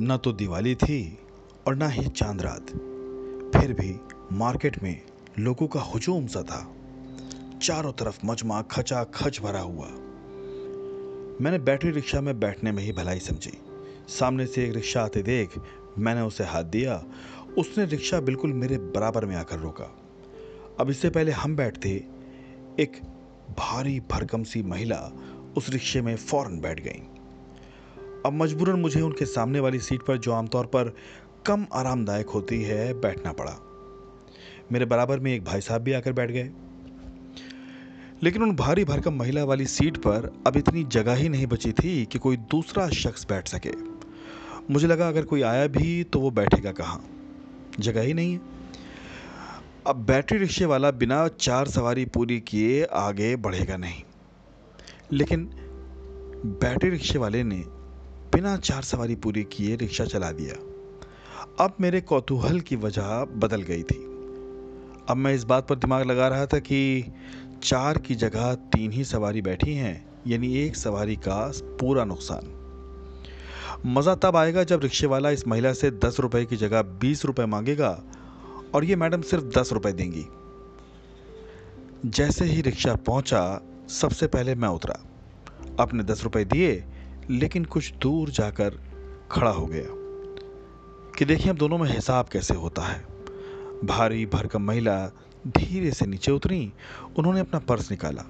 न तो दिवाली थी और ना ही चाँद रात। फिर भी मार्केट में लोगों का हुजूम सा था। चारों तरफ़ मजमा खचा खच भरा हुआ। मैंने बैटरी रिक्शा में बैठने में ही भलाई समझी। सामने से एक रिक्शा आते देख, मैंने उसे हाथ दिया। उसने रिक्शा बिल्कुल मेरे बराबर में आकर रोका। अब इससे पहले हम बैठते, एक भारी भरकम सी महिला उस रिक्शे में फ़ौरन बैठ गई। अब मजबूरन मुझे उनके सामने वाली सीट पर जो आमतौर पर कम आरामदायक होती है, बैठना पड़ा। मेरे बराबर में एक भाई साहब भी आकर बैठ गए। लेकिन उन भारी भरकम महिला वाली सीट पर अब इतनी जगह ही नहीं बची थी कि कोई दूसरा शख्स बैठ सके। मुझे लगा अगर कोई आया भी तो वो बैठेगा कहाँ? जगह ही नहीं है। अब बैटरी रिक्शे वाला बिना चार सवारी पूरी किए आगे बढ़ेगा नहीं। लेकिन बैटरी रिक्शे वाले ने बिना चार सवारी पूरी किए रिक्शा चला दिया। अब मेरे कौतूहल की वजह बदल गई थी। अब मैं इस बात पर दिमाग लगा रहा था कि चार की जगह तीन ही सवारी बैठी हैं, यानी एक सवारी का पूरा नुकसान। मज़ा तब आएगा जब रिक्शे वाला इस महिला से दस रुपए की जगह बीस रुपए मांगेगा और ये मैडम सिर्फ़ दस रुपए देंगी। जैसे ही रिक्शा पहुँचा, सबसे पहले मैं उतरा। अपने दस रुपए दिए लेकिन कुछ दूर जाकर खड़ा हो गया। कि देखिए, अब दोनों में हिसाब कैसे होता है? भारी भरकम महिला धीरे से नीचे उतरी, उन्होंने अपना पर्स निकाला।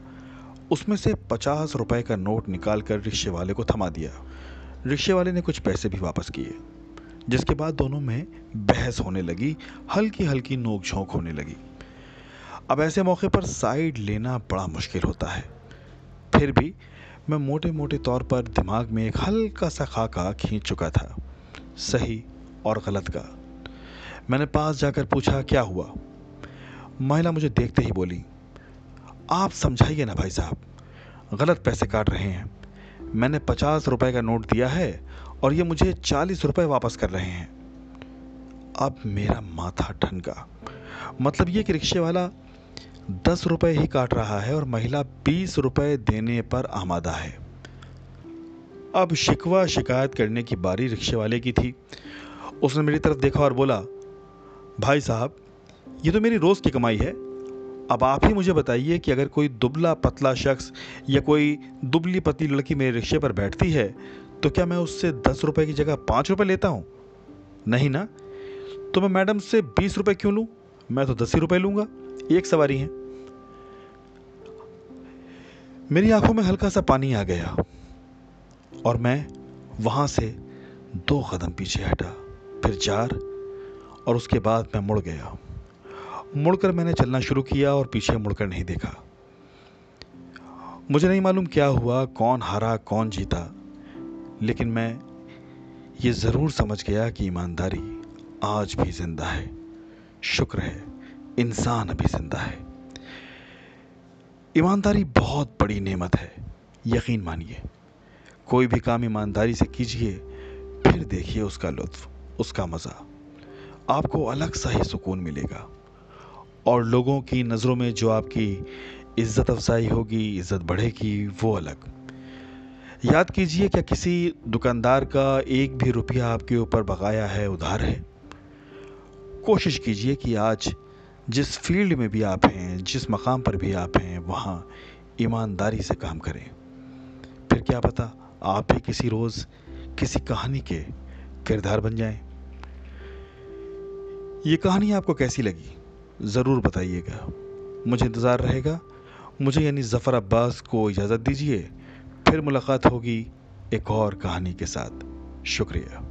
उसमें से पचास रुपए का नोट निकाल कर रिक्शे वाले को थमा दिया। रिक्शे वाले ने कुछ पैसे भी वापस किए, जिसके बाद दोनों में बहस होने लगी हल्की हल्की नोक झोंक होने लगी। अब ऐसे मौके पर साइड लेना बड़ा मुश्किल होता है। फिर भी मैं मोटे मोटे तौर पर दिमाग में एक हल्का सा खाका खींच चुका था। सही और गलत का। मैंने पास जाकर पूछा, क्या हुआ? महिला मुझे देखते ही बोली, आप समझाइए ना भाई साहब, गलत पैसे काट रहे हैं। मैंने पचास रुपए का नोट दिया है और ये मुझे चालीस रुपए वापस कर रहे हैं। अब मेरा माथा ठनका। मतलब ये कि रिक्शे वाला दस रुपए ही काट रहा है और महिला बीस रुपए देने पर आमादा है। अब शिकवा शिकायत करने की बारी रिक्शे वाले की थी। उसने मेरी तरफ़ देखा और बोला, भाई साहब, ये तो मेरी रोज़ की कमाई है। अब आप ही मुझे बताइए कि अगर कोई दुबला पतला शख्स या कोई दुबली पतली लड़की मेरे रिक्शे पर बैठती है तो क्या मैं उससे दस रुपये की जगह पाँच रुपये लेता हूँ? नहीं ना? तो मैं मैडम से बीस रुपये क्यों लूँ? मैं तो दस ही रुपये लूँगा। एक सवारी है। मेरी आँखों में हल्का सा पानी आ गया और मैं वहाँ से दो कदम पीछे हटा, फिर चार और उसके बाद मैं मुड़ गया। मुड़कर मैंने चलना शुरू किया और पीछे मुड़कर नहीं देखा। मुझे नहीं मालूम क्या हुआ, कौन हारा, कौन जीता, लेकिन मैं ये ज़रूर समझ गया कि ईमानदारी आज भी ज़िंदा है। शुक्र है। इंसान अभी ज़िंदा है। ईमानदारी बहुत बड़ी नेमत है, यकीन मानिए। कोई भी काम ईमानदारी से कीजिए, फिर देखिए उसका लुत्फ, उसका मज़ा। आपको अलग सा ही सुकून मिलेगा। और लोगों की नज़रों में जो आपकी इज़्ज़त अफजाई होगी, इज़्ज़त बढ़ेगी, वो अलग। याद कीजिए क्या किसी दुकानदार का एक भी रुपया आपके ऊपर बकाया है, उधार है? कोशिश कीजिए कि आज जिस फ़ील्ड में भी आप हैं, जिस मकाम पर भी आप हैं, वहाँ ईमानदारी से काम करें। फिर क्या पता आप भी किसी रोज़ किसी कहानी के किरदार बन जाएँ। ये कहानी आपको कैसी लगी? ज़रूर बताइएगा। मुझे इंतज़ार रहेगा। मुझे यानी ज़फ़र अब्बास को इजाज़त दीजिए। फिर मुलाकात होगी एक और कहानी के साथ। शुक्रिया।